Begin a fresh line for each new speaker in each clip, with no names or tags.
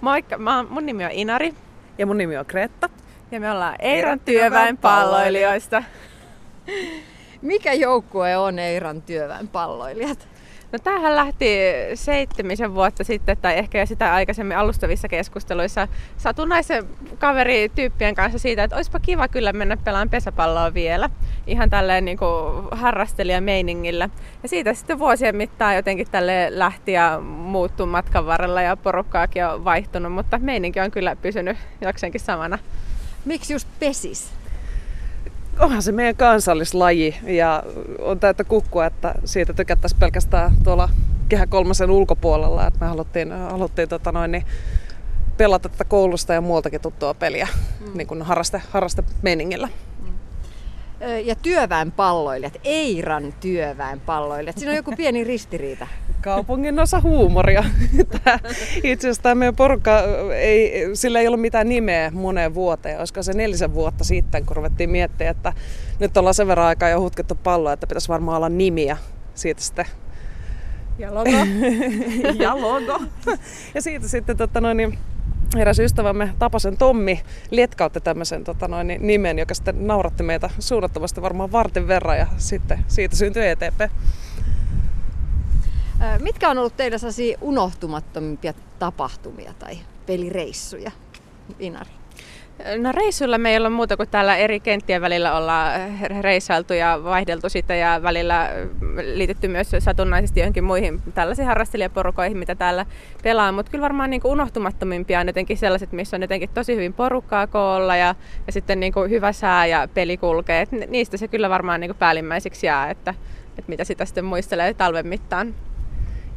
Moikka, mä, mun nimi on Inari.
Ja mun nimi on Kretta.
Ja me ollaan Eiran työväen palloilijoista.
Mikä joukkue on Eiran työväen palloilijat?
No tämähän lähti seitsemisen vuotta sitten, tai ehkä jo sitä aikaisemmin alustavissa keskusteluissa satunnaisen kaverityyppien kanssa siitä, että olisipa kiva kyllä mennä pelaamaan pesäpalloa vielä. Ihan tälleen niin kuin harrastelijameiningillä. Ja siitä sitten vuosien mittaan jotenkin tälle lähti ja muuttui matkan varrella ja porukkaakin on vaihtunut, mutta meininki on kyllä pysynyt jokseenkin samana.
Miksi just pesis?
Onhan se meidän kansallislaji ja on täyttä kukkua, että siitä tykättäisiin pelkästään tuolla kehä kolmasen ulkopuolella. Että me haluttiin, haluttiin tota noin, niin pelata tätä koulusta ja muualtakin tuttua peliä mm. niin kuin harraste, harraste meningillä
ja työväen palloilijat, Eiran työväen palloilijat. Siinä on joku pieni ristiriita.
Kaupungin osa huumoria. itse asiassa tämä meidän porukka, ei, sillä ei ollut mitään nimeä moneen vuoteen. Olisiko se nelisen vuotta sitten, kun ruvettiin miettiä, että nyt ollaan sen verran aikaa jo hutkettu palloa, että pitäisi varmaan olla nimiä siitä sitten
ja logo.
ja logo. ja siitä sitten tota noin, niin eräs ystävämme Tapasen Tommi lietkautti tämmöisen tota noin, nimen, joka sitten nauratti meitä suunnattomasti varmaan vartin verran ja sitten siitä syntyi ETP.
Mitkä on ollut teillä sellaisia unohtumattomimpia tapahtumia tai pelireissuja, Inari?
No reissulla me ei ole muuta kuin täällä eri kenttien välillä ollaan reissailtu ja vaihdeltu sitä ja välillä liitetty myös satunnaisesti johonkin muihin tällaisiin harrastelijaporukoihin, mitä täällä pelaa. Mutta kyllä varmaan niin kuin unohtumattomimpia on jotenkin sellaiset, missä on jotenkin tosi hyvin porukkaa koolla ja, ja sitten niin kuin hyvä sää ja peli kulkee. Et niistä se kyllä varmaan niin kuin päällimmäiseksi jää, että, että mitä sitä sitten muistelee talven mittaan.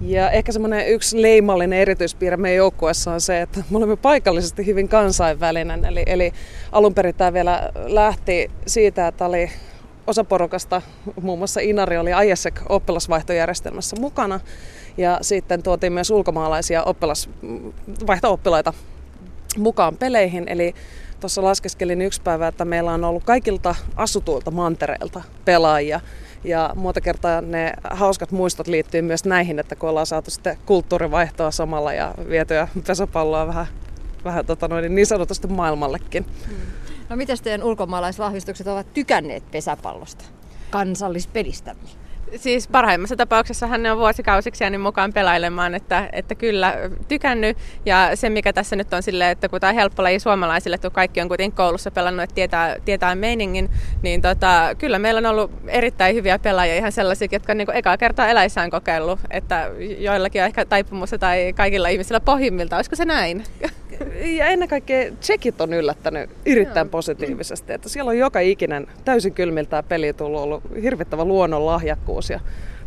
Ja ehkä semmoinen yksi leimallinen erityispiirre meidän joukkueessa on se, että me olemme paikallisesti hyvin kansainvälinen. Eli, eli alun perin tämä vielä lähti siitä, että oli osa porukasta, muun muassa Inari oli IESEC oppilasvaihtojärjestelmässä mukana. Ja sitten tuotiin myös ulkomaalaisia oppilas, vaihto-oppilaita mukaan peleihin. Eli tuossa laskeskelin yksi päivä, että meillä on ollut kaikilta asutuilta mantereilta pelaajia ja muuta kertaa ne hauskat muistot liittyy myös näihin, että kun ollaan saatu sitten kulttuurivaihtoa samalla ja vietyä pesäpalloa vähän, vähän tota noin, niin sanotusti maailmallekin. Hmm.
No miten teidän ulkomaalaisvahvistukset ovat tykänneet pesäpallosta, kansallispelistämme?
Siis parhaimmassa tapauksessa hän on vuosikausiksi jäänyt mukaan pelailemaan, että, että kyllä tykännyt. Ja se mikä tässä nyt on silleen, että kun tämä on helppo laji suomalaisille, että kaikki on kuitenkin koulussa pelannut, että tietää, tietää meiningin, niin tota, kyllä meillä on ollut erittäin hyviä pelaajia, ihan sellaisia, jotka on niin ekaa kertaa eläissään kokeillut, että joillakin on ehkä taipumusta tai kaikilla ihmisillä pohjimmilta, olisiko se näin?
Ja ennen kaikkea tsekit on yllättänyt erittäin Joo. positiivisesti, että siellä on joka ikinen täysin kylmiltään peli tullut ollut hirvittävä luonnon lahjakkuus. Ja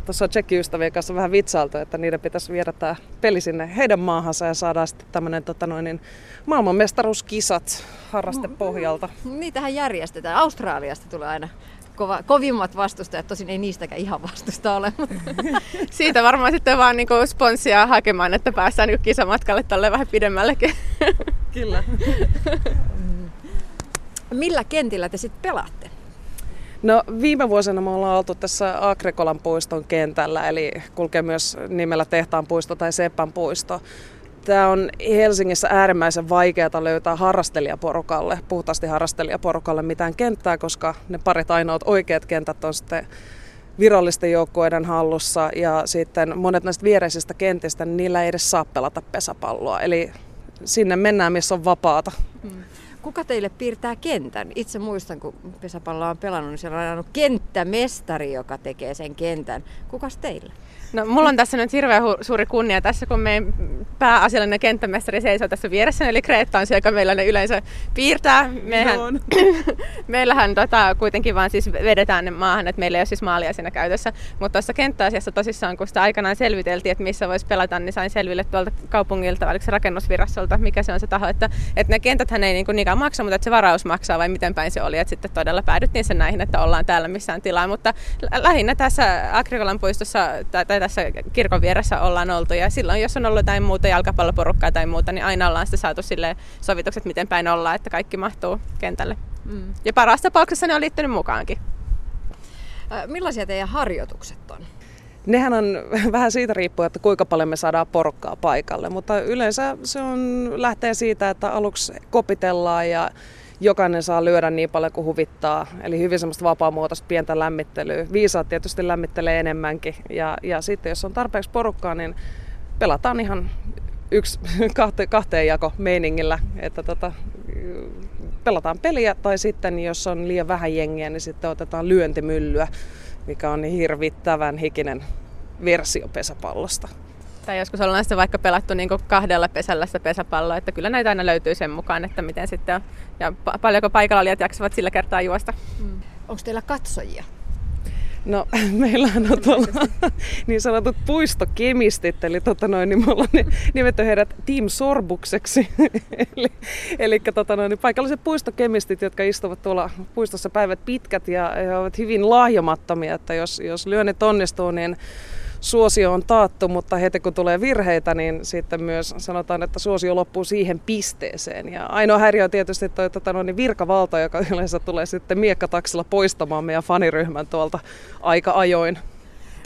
tuossa on tsekkiystävien kanssa vähän vitsailtu, että niiden pitäisi viedä tämä peli sinne heidän maahansa ja saadaan sitten tämmöinen tota noin, niin maailmanmestaruuskisat harrastepohjalta.
Niitähän järjestetään. Australiasta tulee aina kova, kovimmat vastustajat, tosin ei niistäkään ihan vastusta ole.
Siitä varmaan sitten vaan niin sponssia hakemaan, että päästään niin kisamatkalle tälle vähän pidemmällekin.
Kyllä.
Millä kentillä te sitten pelaatte?
No viime vuosina me ollaan oltu tässä Agrikolan puiston kentällä, eli kulkee myös nimellä Tehtaan puisto tai Seppän puisto. Tämä on Helsingissä äärimmäisen vaikeaa löytää harrastelijaporukalle, puhtaasti harrastelijaporukalle mitään kenttää, koska ne parit ainoat oikeat kentät on sitten virallisten joukkueiden hallussa ja sitten monet näistä viereisistä kentistä, niin niillä ei edes saa pelata pesäpalloa. Eli sinne mennään, missä on vapaata. Hmm.
Kuka teille piirtää kentän? Itse muistan, kun pesäpalloa on pelannut, niin siellä on aina kenttämestari, joka tekee sen kentän. Kukas teille?
No, mulla on tässä nyt hirveän hu- suuri kunnia tässä, kun meidän pääasiallinen kenttämestari seisoo tässä vieressä, eli Kreetta on se, joka meillä ne yleensä piirtää. Mehän, meillähän tota, kuitenkin vaan siis vedetään ne maahan, että meillä ei ole siis maalia siinä käytössä. Mutta tuossa kenttäasiassa tosissaan, kun sitä aikanaan selviteltiin, että missä voisi pelata, niin sain selville tuolta kaupungilta, oliko se rakennusvirastolta, mikä se on se taho, että, että ne kentäthän ei niin kuin niinkään maksa, mutta että se varaus maksaa vai miten päin se oli. Että sitten todella päädyttiin sen näihin, että ollaan täällä missään tilaa. Mutta lähinnä tässä Agrikolan puistossa tai tässä kirkon vieressä ollaan oltu. Ja silloin, jos on ollut jotain muuta jalkapalloporukkaa tai muuta, niin aina ollaan sitten saatu sille sovitukset, miten päin ollaan, että kaikki mahtuu kentälle. Mm. Ja parasta tapauksessa ne on liittynyt mukaankin.
Millaisia teidän harjoitukset on?
nehän on vähän siitä riippuen, että kuinka paljon me saadaan porukkaa paikalle, mutta yleensä se on, lähtee siitä, että aluksi kopitellaan ja jokainen saa lyödä niin paljon kuin huvittaa. Eli hyvin semmoista vapaamuotoista pientä lämmittelyä. Viisaat tietysti lämmittelee enemmänkin. Ja, ja sitten jos on tarpeeksi porukkaa, niin pelataan ihan yksi kahte, kahteen jako meiningillä. Että tota, pelataan peliä tai sitten jos on liian vähän jengiä, niin sitten otetaan lyöntimyllyä, mikä on niin hirvittävän hikinen versio pesäpallosta.
Tai joskus ollaan sitten vaikka pelattu niin kahdella pesällä sitä pesäpalloa, että kyllä näitä aina löytyy sen mukaan, että miten sitten on, ja paljonko paikalla olijat jaksavat sillä kertaa juosta. Mm.
Onko teillä katsojia?
No meillähän on tuolla niin sanotut puistokemistit, eli tota noin, niin me ollaan nimetty heidät Team Sorbukseksi. eli eli tota noin, niin paikalliset puistokemistit, jotka istuvat tuolla puistossa päivät pitkät ja he ovat hyvin lahjomattomia, että jos, jos lyönnit onnistuu, niin suosio on taattu, mutta heti kun tulee virheitä, niin sitten myös sanotaan, että suosio loppuu siihen pisteeseen. Ja ainoa häiriö on tietysti toi tota, no, niin virkavalta, joka yleensä tulee sitten miekkataksilla poistamaan meidän faniryhmän tuolta aika ajoin.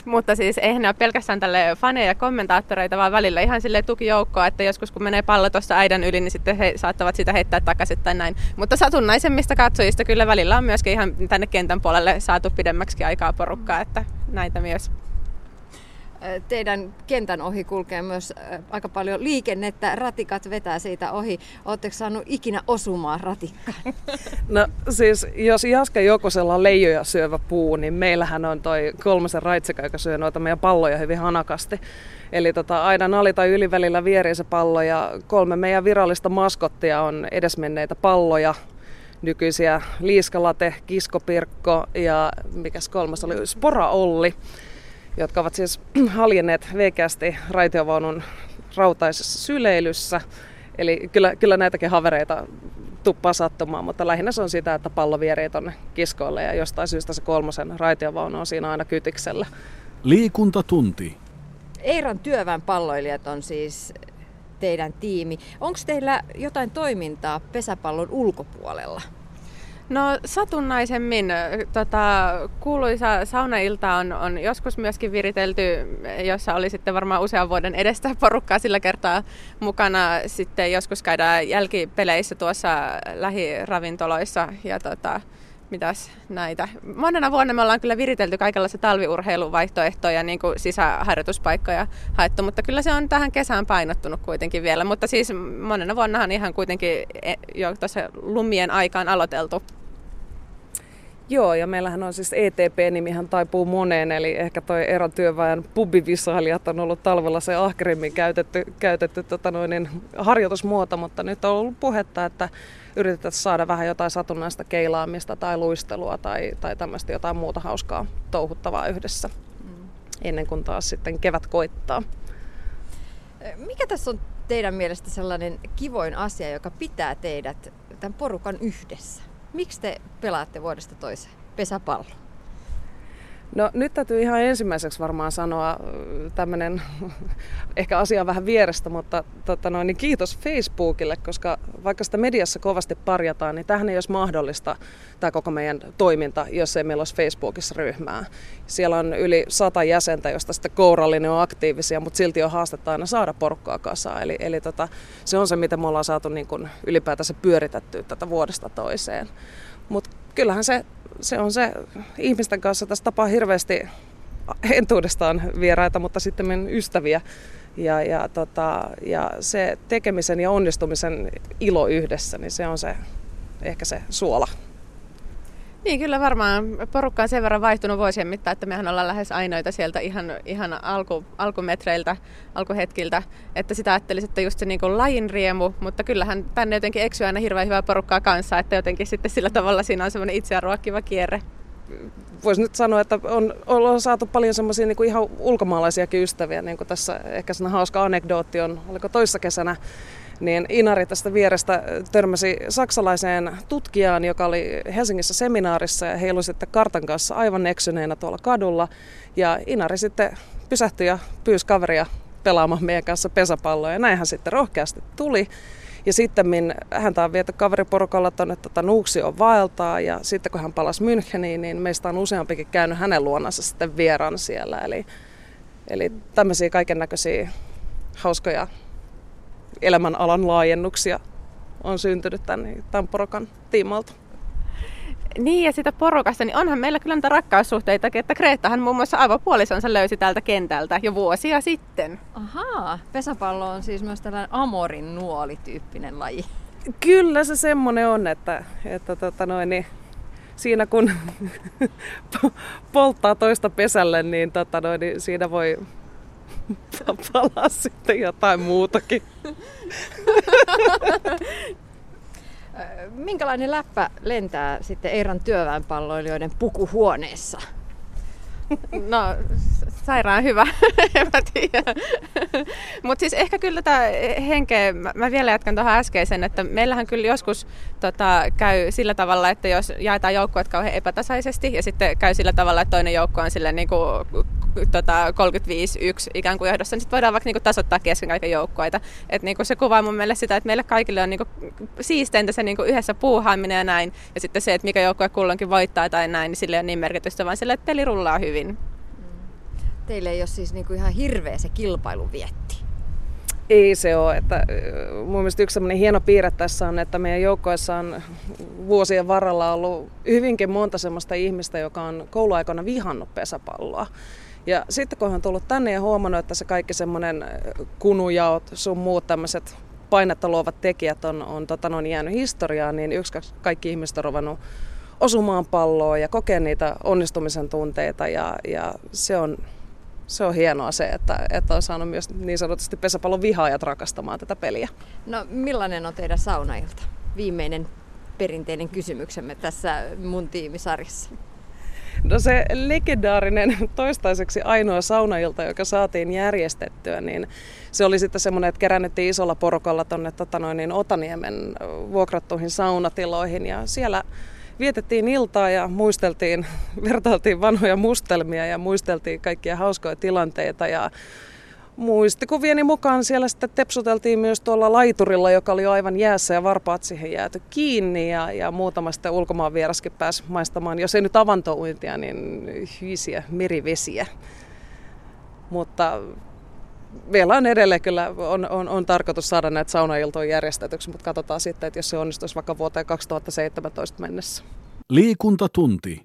Mutta siis eihän ne ole pelkästään tälle faneja ja kommentaattoreita, vaan välillä ihan sille tukijoukkoa, että joskus kun menee pallo tuossa äidän yli, niin sitten he saattavat sitä heittää takaisin tai näin. Mutta satunnaisemmista katsojista kyllä välillä on myöskin ihan tänne kentän puolelle saatu pidemmäksi aikaa porukkaa, että näitä myös
teidän kentän ohi kulkee myös aika paljon liikennettä, ratikat vetää siitä ohi. Oletteko saanut ikinä osumaan ratikkaan?
No siis, jos Jaska Jokosella leijoja syövä puu, niin meillähän on toi kolmasen raitseka, joka syö noita meidän palloja hyvin hanakasti. Eli tota, aina ali- tai ylivälillä vierii se pallo ja kolme meidän virallista maskottia on edesmenneitä palloja, nykyisiä Liiskalate, Kiskopirkko ja mikäs kolmas oli, Spora Olli jotka ovat siis haljenneet veikeästi raitiovaunun rautaisessa syleilyssä. Eli kyllä, kyllä näitäkin havereita tuppaa sattumaan, mutta lähinnä se on sitä, että pallo vierii tuonne kiskoille ja jostain syystä se kolmosen raitiovaunu on siinä aina kytiksellä.
Liikuntatunti.
Eiran työväen palloilijat on siis teidän tiimi. Onko teillä jotain toimintaa pesäpallon ulkopuolella?
No satunnaisemmin. Tota, kuuluisa saunailta on, on joskus myöskin viritelty, jossa oli sitten varmaan usean vuoden edestä porukkaa sillä kertaa mukana. Sitten joskus käydään jälkipeleissä tuossa lähiravintoloissa ja tota, mitäs näitä. Monena vuonna me ollaan kyllä viritelty kaikenlaisia talviurheiluvaihtoehtoja, niin kuin sisäharjoituspaikkoja haettu, mutta kyllä se on tähän kesään painottunut kuitenkin vielä. Mutta siis monena vuonnahan ihan kuitenkin e, jo tuossa lumien aikaan aloiteltu
Joo, ja meillähän on siis ETP-nimihän taipuu moneen, eli ehkä toi erotyöväen pubivisailijat on ollut talvella se ahkerimmin käytetty, käytetty tota noin, niin harjoitusmuoto, mutta nyt on ollut puhetta, että yritetään saada vähän jotain satunnaista keilaamista tai luistelua tai, tai tämmöistä jotain muuta hauskaa touhuttavaa yhdessä, mm. ennen kuin taas sitten kevät koittaa.
Mikä tässä on teidän mielestä sellainen kivoin asia, joka pitää teidät tämän porukan yhdessä? Miksi te pelaatte vuodesta toiseen pesäpallo?
No nyt täytyy ihan ensimmäiseksi varmaan sanoa tämmöinen ehkä asia vähän vierestä, mutta tota noin, niin kiitos Facebookille, koska vaikka sitä mediassa kovasti parjataan, niin tähän ei olisi mahdollista tämä koko meidän toiminta, jos ei meillä olisi Facebookissa ryhmää. Siellä on yli sata jäsentä, josta sitten kourallinen on aktiivisia, mutta silti on haastetta aina saada porukkaa kasaan. Eli, eli tota, se on se, miten me ollaan saatu niin kuin ylipäätänsä pyöritettyä tätä vuodesta toiseen. Mutta kyllähän se se on se ihmisten kanssa tässä tapaa hirveästi entuudestaan vieraita, mutta sitten ystäviä. Ja, ja, tota, ja se tekemisen ja onnistumisen ilo yhdessä, niin se on se ehkä se suola.
Niin, kyllä varmaan porukka on sen verran vaihtunut vuosien mittaan, että mehän ollaan lähes ainoita sieltä ihan, ihan alku, alkumetreiltä, alkuhetkiltä. Että sitä ajattelisin, että just se niin kuin lajin riemu, mutta kyllähän tänne jotenkin eksyy aina hirveän hyvää porukkaa kanssa, että jotenkin sitten sillä tavalla siinä on semmoinen itseään ruokkiva kierre.
Voisi nyt sanoa, että on, on saatu paljon semmoisia niin ihan ulkomaalaisiakin ystäviä, niin kuin tässä ehkä sellainen hauska anekdootti on, oliko toissa kesänä niin Inari tästä vierestä törmäsi saksalaiseen tutkijaan, joka oli Helsingissä seminaarissa ja heilu sitten kartan kanssa aivan eksyneenä tuolla kadulla. Ja Inari sitten pysähtyi ja pyysi kaveria pelaamaan meidän kanssa pesäpalloa ja näinhän sitten rohkeasti tuli. Ja sitten häntä on viety kaveriporukalla tuonne tota Nuuksion vaeltaa ja sitten kun hän palasi Müncheniin, niin meistä on useampikin käynyt hänen luonansa sitten vieraan siellä. Eli Eli tämmöisiä kaiken näköisiä hauskoja elämänalan laajennuksia on syntynyt tämän, tämän porokan tiimalta.
Niin, ja sitä porukasta, niin onhan meillä kyllä niitä rakkaussuhteita, että Kreettahan muun muassa avopuolisonsa löysi tältä kentältä jo vuosia sitten.
Ahaa, pesäpallo on siis myös tällainen amorin nuoli-tyyppinen laji.
Kyllä se semmoinen on, että, että tota noin, niin siinä kun polttaa toista pesälle, niin, tota noin, niin siinä voi palaa sitten jotain muutakin.
Minkälainen läppä lentää sitten Eiran työväenpalloilijoiden pukuhuoneessa?
No, sairaan hyvä, en mä tiedä. Mutta siis ehkä kyllä tämä henkeä, mä, mä vielä jatkan tuohon äskeisen, että meillähän kyllä joskus tota, käy sillä tavalla, että jos jaetaan joukkueet kauhean epätasaisesti ja sitten käy sillä tavalla, että toinen joukko on silleen niin kuin tota, 35-1 ikään kuin johdossa, niin sitten voidaan vaikka niinku tasoittaa kesken kaiken joukkueita. Et niinku se kuvaa mun mielestä sitä, että meille kaikille on niinku siisteintä se niinku yhdessä puuhaaminen ja näin. Ja sitten se, että mikä joukkue kulloinkin voittaa tai näin, niin sille ei ole niin merkitystä, vaan sille, että peli rullaa hyvin. Mm.
Teille ei ole siis niinku ihan hirveä se kilpailuvietti.
Ei se ole. Että, mun mielestä yksi hieno piirre tässä on, että meidän joukkoissa on vuosien varrella ollut hyvinkin monta sellaista ihmistä, joka on kouluaikana vihannut pesäpalloa. Ja sitten kun on tullut tänne ja huomannut, että se kaikki semmoinen kunujaot, sun muut tämmöiset painetta luovat tekijät on, on tota, on jäänyt historiaan, niin yksi kaikki ihmiset on ruvennut osumaan palloon ja kokee niitä onnistumisen tunteita ja, ja se on se on hienoa se, että, että on saanut myös niin sanotusti pesäpallon vihaajat rakastamaan tätä peliä.
No millainen on teidän saunailta? Viimeinen perinteinen kysymyksemme tässä mun tiimisarjassa.
No se legendaarinen toistaiseksi ainoa saunailta, joka saatiin järjestettyä, niin se oli sitten semmoinen, että kerännettiin isolla porukalla tuonne tota niin Otaniemen vuokrattuihin saunatiloihin. Ja siellä vietettiin iltaa ja muisteltiin, vertailtiin vanhoja mustelmia ja muisteltiin kaikkia hauskoja tilanteita ja muistikuvieni mukaan siellä sitten tepsuteltiin myös tuolla laiturilla, joka oli aivan jäässä ja varpaat siihen jääty kiinni ja, ja muutama sitten ulkomaan vieraskin pääsi maistamaan, jos ei nyt avantouintia, niin hyisiä merivesiä. Mutta vielä on edelleen kyllä, on, on, on tarkoitus saada näitä saunailtoja järjestetyksi, mutta katsotaan sitten, että jos se onnistuisi vaikka vuoteen 2017 mennessä.
Liikuntatunti.